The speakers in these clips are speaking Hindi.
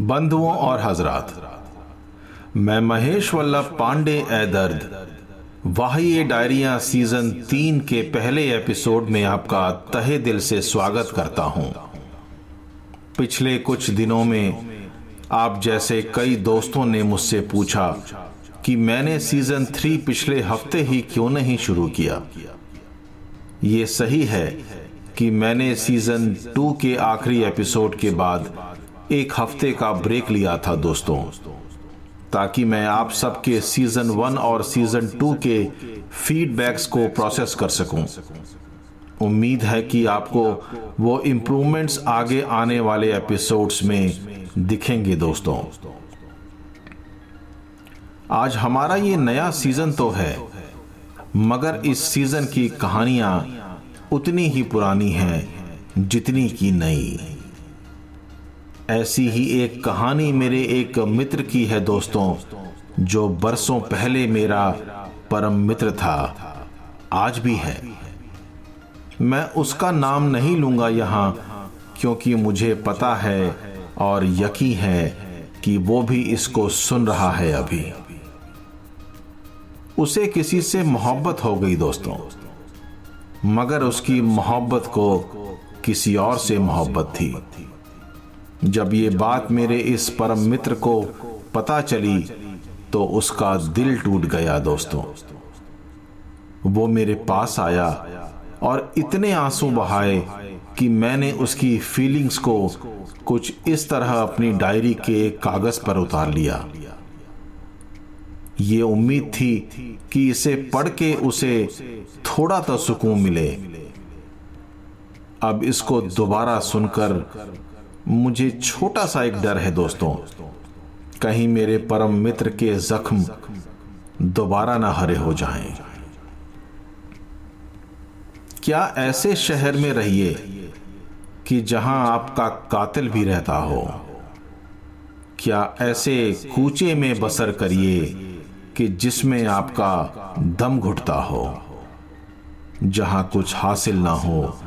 बंधुओं और हजरात, मैं महेश वल्लभ पांडे ए दर्द, वाह्य डायरिया सीज़न तीन के पहले एपिसोड में आपका तहे दिल से स्वागत करता हूँ। पिछले कुछ दिनों में आप जैसे कई दोस्तों ने मुझसे पूछा कि मैंने सीज़न थ्री पिछले हफ़्ते ही क्यों नहीं शुरू किया। ये सही है कि मैंने सीज़न टू के आखिरी एपिसोड के बाद एक हफ़्ते का ब्रेक लिया था, दोस्तों, ताकि मैं आप सबके सीज़न वन और सीज़न टू के फीडबैक्स को प्रोसेस कर सकूँ। उम्मीद है कि आपको वो इम्प्रूवमेंट्स आगे आने वाले एपिसोड्स में दिखेंगे, दोस्तों आज हमारा ये नया सीज़न तो है, मगर इस सीज़न की कहानियाँ उतनी ही पुरानी हैं जितनी की नई ऐसी ही एक कहानी मेरे एक मित्र की है दोस्तों, जो बरसों पहले मेरा परम मित्र था, आज भी है। मैं उसका नाम नहीं लूँगा यहाँ, क्योंकि मुझे पता है और यकीन है कि वो भी इसको सुन रहा है अभी। उसे किसी से मोहब्बत हो गई दोस्तों, मगर उसकी मोहब्बत को किसी और से मोहब्बत थी। जब ये बात मेरे इस परम मित्र को पता चली तो उसका दिल टूट गया दोस्तों। वो मेरे पास आया और इतने आँसू बहाए कि मैंने उसकी फीलिंग्स को कुछ इस तरह अपनी डायरी के कागज़ पर उतार लिया। ये उम्मीद थी कि इसे पढ़ के उसे थोड़ा तो सुकून मिले। अब इसको दोबारा सुनकर मुझे छोटा सा एक डर है दोस्तों। कहीं मेरे परम मित्र के जख्म दोबारा ना हरे हो जाएँ। क्या ऐसे शहर में रहिए कि जहाँ आपका कातिल भी रहता हो? क्या ऐसे कूचे में बसर करिए कि जिसमें आपका दम घुटता हो? जहाँ कुछ हासिल ना हो,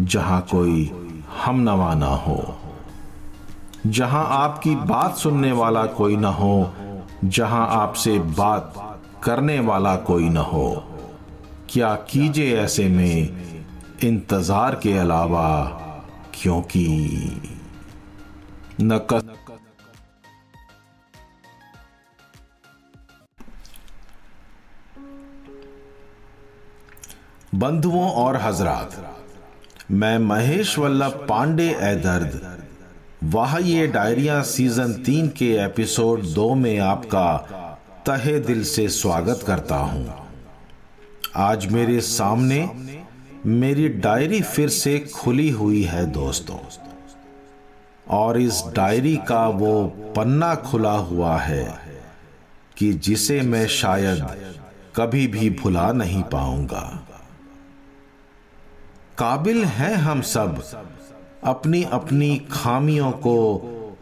जहाँ कोई हम नवा ना हो। जहाँ आपकी बात सुनने वाला कोई ना हो, जहाँ आपसे बात करने वाला कोई ना हो। क्या कीजिए ऐसे में इंतज़ार के अलावा क्योंकि न बंधुओं और हजरात, मैं महेश वल्लभ पांडे ए दर्द वह ये डायरिया सीज़न तीन के एपिसोड दो में आपका तहे दिल से स्वागत करता हूँ। आज मेरे सामने मेरी डायरी फिर से खुली हुई है दोस्तों। और इस डायरी का वो पन्ना खुला हुआ है कि जिसे मैं शायद कभी भी भुला नहीं पाऊँगा। काबिल हैं हम सब अपनी अपनी खामियों को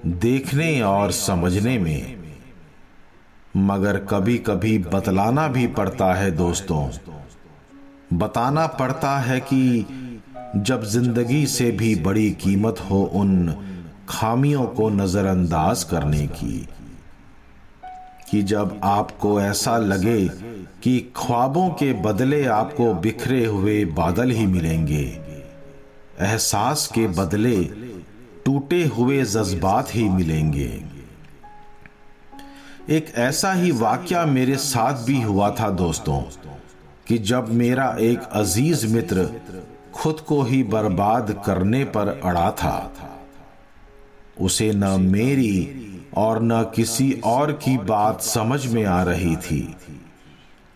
देखने और समझने में। मगर कभी कभी बतलाना भी पड़ता है दोस्तों। बताना पड़ता है कि जब ज़िंदगी से भी बड़ी कीमत हो उन खामियों को नजरअंदाज करने की, कि जब आपको ऐसा लगे कि ख्वाबों के बदले आपको बिखरे हुए बादल ही मिलेंगे। एहसास के बदले टूटे हुए जज्बात ही मिलेंगे। एक ऐसा ही वाक्य मेरे साथ भी हुआ था दोस्तों, कि जब मेरा एक अज़ीज़ मित्र खुद को ही बर्बाद करने पर अड़ा था, उसे न मेरी और न किसी और की बात समझ में आ रही थी।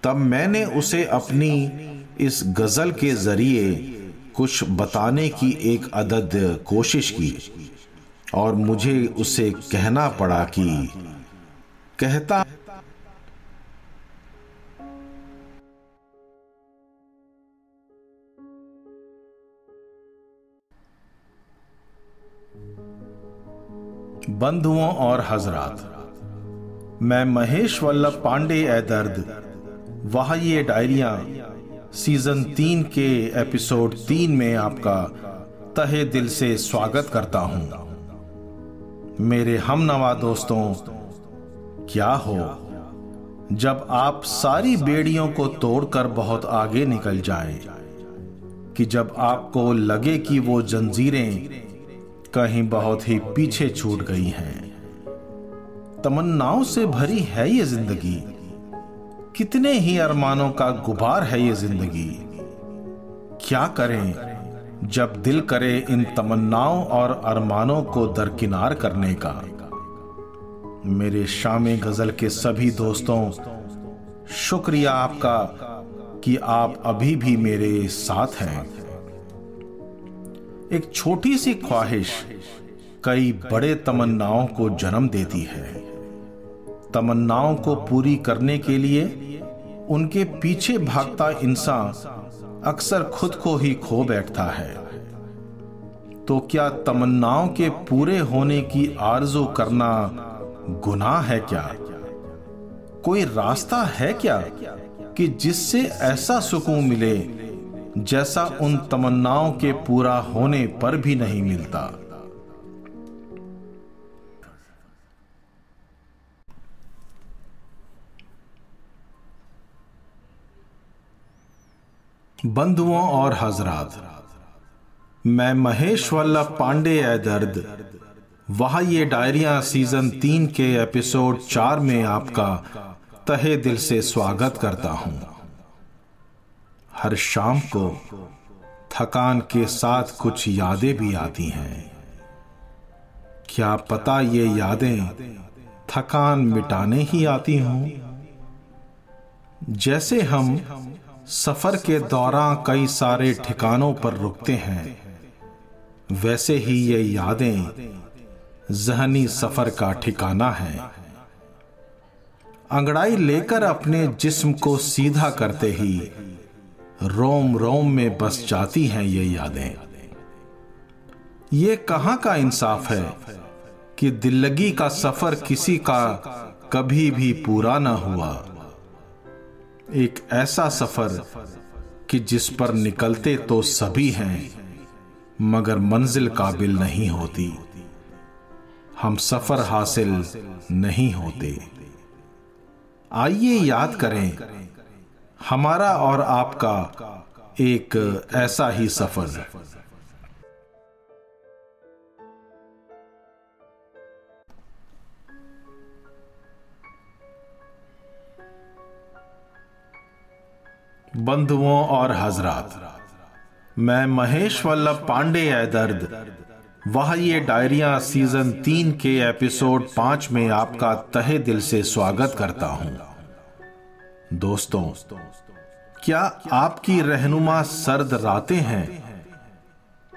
तब मैंने उसे अपनी इस गज़ल के ज़रिए कुछ बताने की एक अदद कोशिश की और मुझे उसे कहना पड़ा कि, कहता बंधुओं और हजरात, मैं महेश वल्लभ पांडे ए दर्द वह ये डायरिया सीज़न तीन के एपिसोड तीन में आपका तहे दिल से स्वागत करता हूँ। मेरे हम नवा दोस्तों क्या हो? जब आप सारी बेड़ियों को तोड़कर बहुत आगे निकल जाएँ, कि जब आपको लगे कि वो जंजीरें कहीं बहुत ही पीछे छूट गई हैं तमन्नाओं से भरी है ये ज़िंदगी। कितने ही अरमानों का गुबार है ये ज़िंदगी। क्या करें जब दिल करे इन तमन्नाओं और अरमानों को दरकिनार करने का? मेरे शाम गज़ल के सभी दोस्तों, शुक्रिया आपका कि आप अभी भी मेरे साथ हैं। एक छोटी सी ख्वाहिश कई बड़े तमन्नाओं को जन्म देती है। तमन्नाओं को पूरी करने के लिए उनके पीछे भागता इंसान अक्सर खुद को ही खो बैठता है। तो क्या तमन्नाओं के पूरे होने की आरज़ू करना गुनाह है क्या? कोई रास्ता है क्या कि जिससे ऐसा सुकून मिले जैसा उन तमन्नाओं के पूरा होने पर भी नहीं मिलता? बंधुओं और हजरात, मैं महेश वल्लभ पांडे ए दर्द, वह ये डायरिया सीज़न तीन के एपिसोड चार में आपका तहे दिल से स्वागत करता हूँ। हर शाम को थकान के साथ कुछ यादें भी आती हैं। क्या पता ये यादें थकान मिटाने ही आती हों? जैसे हम सफ़र के दौरान कई सारे ठिकानों पर रुकते हैं। वैसे ही ये यादें जहनी सफ़र का ठिकाना है। अंगड़ाई लेकर अपने जिस्म को सीधा करते ही रोम रोम में बस जाती हैं ये यादें। ये कहाँ का इंसाफ है कि दिल्लगी का सफ़र किसी का कभी भी पूरा ना हुआ? एक ऐसा सफ़र कि जिस पर निकलते तो सभी हैं, मगर मंजिल काबिल नहीं होती। हम सफ़र हासिल नहीं होते। आइए याद करें, हमारा और आपका एक ऐसा ही सफ़र। बंधुओं और हजरात। मैं महेश वल्लभ पांडे है दर्द। वह, ये डायरिया सीज़न तीन के एपिसोड पाँच में आपका तहे दिल से स्वागत करता हूँ। दोस्तों, क्या आपकी रहनुमा सर्द रातें हैं?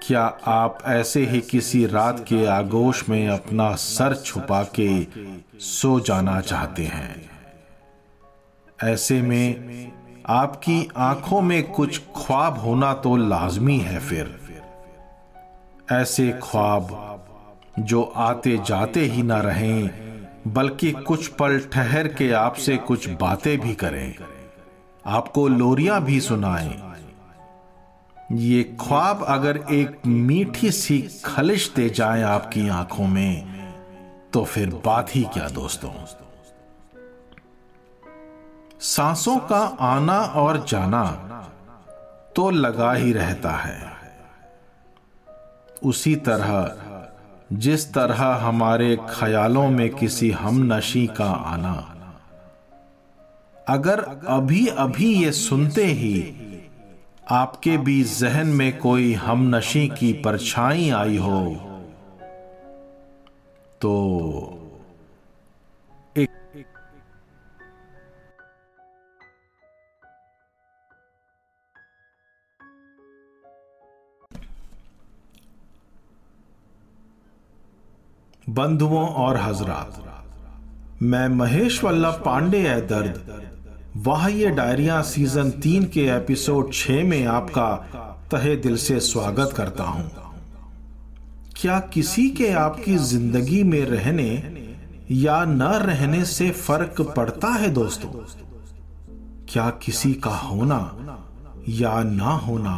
क्या आप ऐसे ही किसी रात के आगोश में अपना सर छुपा के सो जाना चाहते हैं? ऐसे में आपकी आँखों में कुछ ख्वाब होना तो लाजमी है फिर। ऐसे ख्वाब जो आते जाते ही ना रहें, बल्कि कुछ पल ठहर के आपसे कुछ बातें भी करें। आपको लोरियाँ भी सुनाएँ। ये ख्वाब अगर एक मीठी सी खलिश दे जाए आपकी आँखों में तो फिर बात ही क्या, दोस्तों? सांसों का आना और जाना तो लगा ही रहता है। उसी तरह, जिस तरह हमारे ख्यालों में किसी हम नशी का आना। अगर अभी अभी ये सुनते ही आपके भी जहन में कोई हम नशी की परछाई आई हो तो बंधुओं और हजरात। मैं महेश वल्लभ पांडे है दर्द। वाह ये डायरिया सीज़न तीन के एपिसोड छह में आपका तहे दिल से स्वागत करता हूँ। क्या किसी के आपकी ज़िंदगी में रहने या न रहने से फ़र्क पड़ता है दोस्तों? क्या किसी का होना या ना होना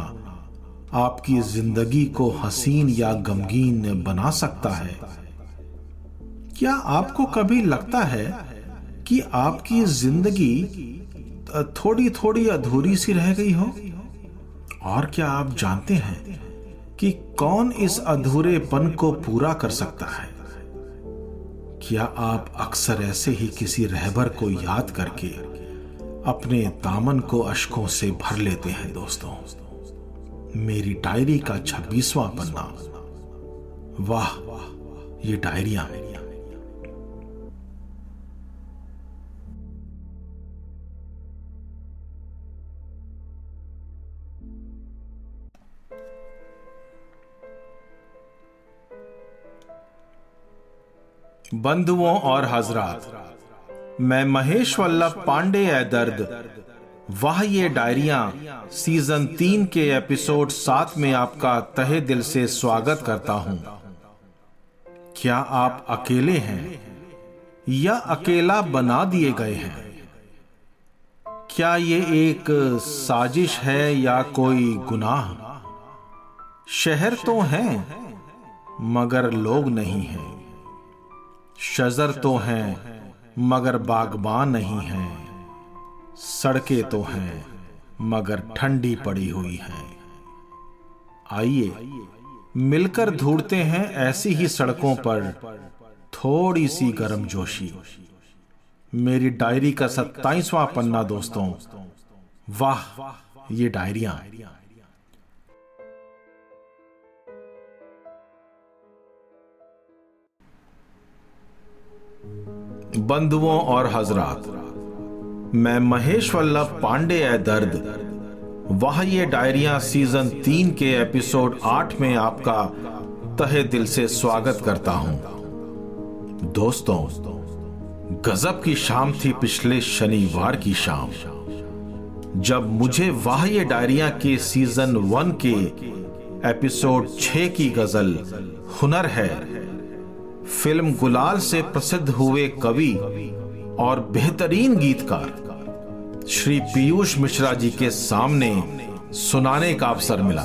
आपकी ज़िंदगी को हसीन या गमगीन बना सकता है? क्या आपको कभी लगता है कि आपकी ज़िंदगी थोड़ी थोड़ी अधूरी सी रह गई हो? और क्या आप जानते हैं कि कौन इस अधूरेपन को पूरा कर सकता है? क्या आप अक्सर ऐसे ही किसी रहबर को याद करके अपने दामन को अशकों से भर लेते हैं, दोस्तों? मेरी डायरी का छब्बीसवां पन्ना। वाह, ये डायरिया। बंधुओं और हजरात, मैं महेश वल्लभ पांडे ए दर्द। वाह ये डायरिया, सीज़न तीन के एपिसोड सात में आपका तहे दिल से स्वागत करता हूँ। क्या आप अकेले हैं? या अकेला बना दिए गए हैं? क्या ये एक साजिश है या कोई गुनाह? शहर तो हैं, मगर लोग नहीं हैं। शजर तो हैं, मगर बागबान नहीं हैं। सड़कें तो हैं, मगर ठंडी पड़ी हुई हैं। आइए, मिलकर ढूंढते हैं ऐसी ही सड़कों पर थोड़ी सी गर्म जोशी मेरी डायरी का सत्ताईसवां पन्ना दोस्तों, वाह, ये डायरिया। बंधुओं और हजरात, मैं महेश वल्लभ पांडे ए दर्द। वह ये डायरिया सीज़न तीन के एपिसोड आठ में आपका तहे दिल से स्वागत करता हूँ। दोस्तों, गजब की शाम थी पिछले शनिवार की शाम। जब मुझे वाह ये डायरिया के सीज़न वन के एपिसोड छ की गज़ल हुनर है फ़िल्म गुलाल से प्रसिद्ध हुए कवि और बेहतरीन गीतकार। श्री पीयूष मिश्रा जी के सामने सुनाने का अवसर मिला।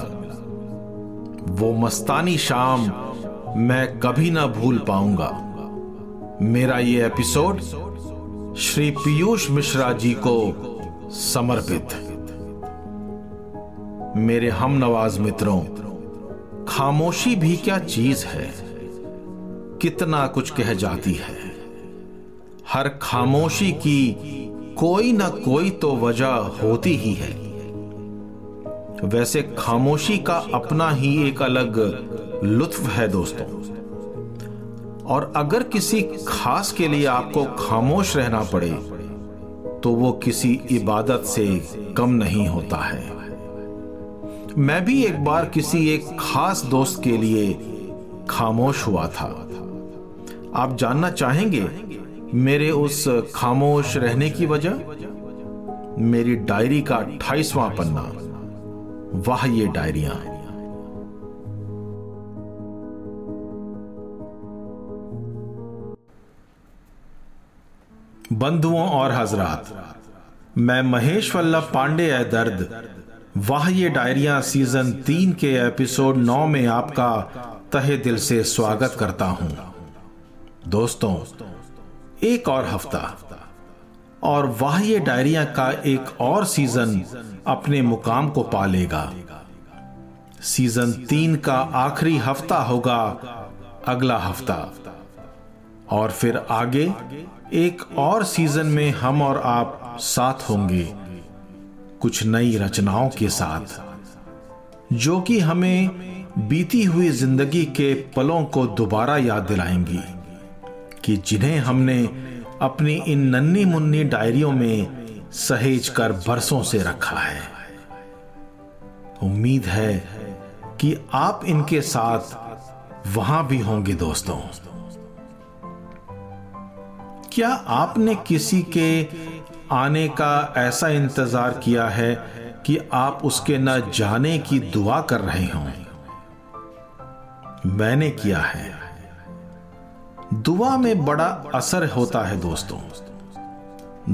वो मस्तानी शाम मैं कभी ना भूल पाऊँगा। मेरा ये एपिसोड श्री पीयूष मिश्रा जी को समर्पित। मेरे हम नवाज़ मित्रों, खामोशी भी क्या चीज़ है? कितना कुछ कह जाती है। हर खामोशी की कोई ना कोई तो वजह होती ही है। वैसे खामोशी का अपना ही एक अलग लुत्फ है दोस्तों। और अगर किसी खास के लिए आपको खामोश रहना पड़े तो वो किसी इबादत से कम नहीं होता है। मैं भी एक बार किसी एक खास दोस्त के लिए खामोश हुआ था। आप जानना चाहेंगे मेरे उस खामोश रहने की वजह? मेरी डायरी का अट्ठाईसवां पन्ना। वाह, ये डायरिया। बंधुओं और हजरात, मैं महेश वल्लभ पांडे है दर्द। वाह, ये डायरिया सीज़न तीन के एपिसोड नौ में आपका तहे दिल से स्वागत करता हूँ। दोस्तों, एक और हफ़्ता और वाह ये डायरिया का एक और सीज़न अपने मुकाम को पा लेगा। सीज़न तीन का आखिरी हफ़्ता होगा अगला हफ़्ता। और फिर आगे एक और सीज़न में हम और आप साथ होंगे, कुछ नई रचनाओं के साथ, जो कि हमें बीती हुई ज़िंदगी के पलों को दोबारा याद दिलाएँगी। कि जिन्हें हमने अपनी इन नन्नी मुन्नी डायरियों में सहेज कर बरसों से रखा है। उम्मीद है कि आप इनके साथ वहाँ भी होंगे दोस्तों। क्या आपने किसी के आने का ऐसा इंतज़ार किया है कि आप उसके न जाने की दुआ कर रहे हों? मैंने किया है। दुआ में बड़ा असर होता है दोस्तों।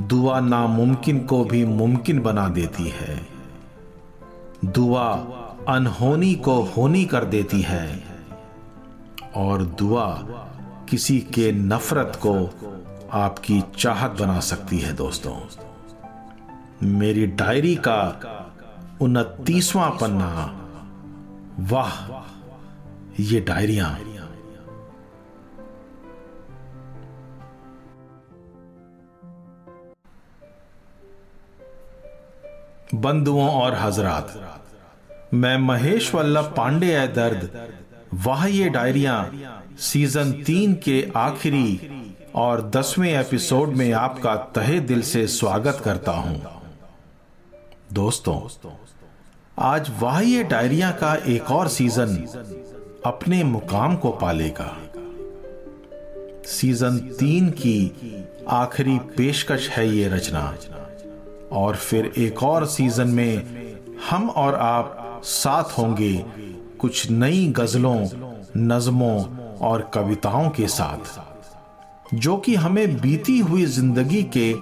दुआ नामुमकिन को भी मुमकिन बना देती है। दुआ अनहोनी को होनी कर देती है। और दुआ किसी के नफरत को आपकी चाहत बना सकती है दोस्तों। मेरी डायरी का उनतीसवां पन्ना। वाह, ये डायरिया। बंधुओं और हजरात। मैं महेश वल्लभ पांडे है दर्द, वाह ये डायरिया, सीज़न तीन के आखिरी और दसवें एपिसोड में आपका तहे दिल से स्वागत करता हूँ। दोस्तों, आज वाह ये डायरिया का एक और सीज़न अपने मुकाम को पालेगा। सीज़न तीन की आखिरी पेशकश है ये रचना। और फिर एक और सीज़न में हम और आप साथ होंगे कुछ नई गजलों, नज्मों और कविताओं के साथ, जो कि हमें बीती हुई ज़िंदगी के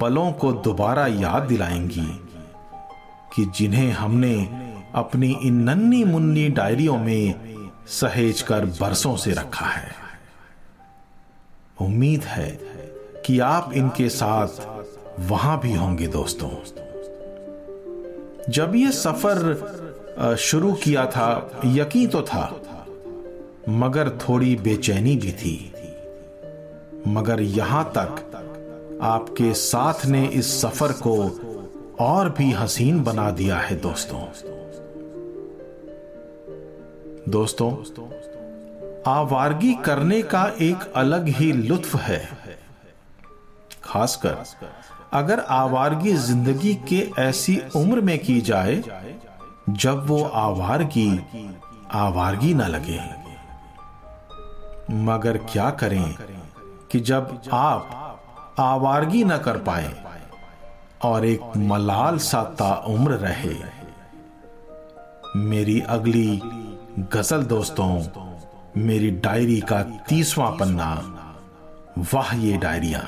पलों को दोबारा याद दिलाएँगी, कि जिन्हें हमने अपनी इन नन्नी मुन्नी डायरियों में सहेज कर बरसों से रखा है। उम्मीद है कि आप इनके साथ वहाँ भी होंगे दोस्तों। जब ये सफ़र शुरू किया था, यकीन तो था, मगर थोड़ी बेचैनी भी थी। मगर यहाँ तक आपके साथ ने इस सफ़र को और भी हसीन बना दिया है दोस्तों। दोस्तों, आवारगी करने का एक अलग ही लुत्फ है, खासकर अगर आवारगी ज़िंदगी के ऐसी उम्र में की जाए, जब वो आवारगी आवारगी ना लगे। मगर क्या करें कि जब आप आवारगी न कर पाए और एक मलाल सा उम्र रहे। मेरी अगली गज़ल दोस्तों, मेरी डायरी का तीसवां पन्ना, वाह ये डायरिया।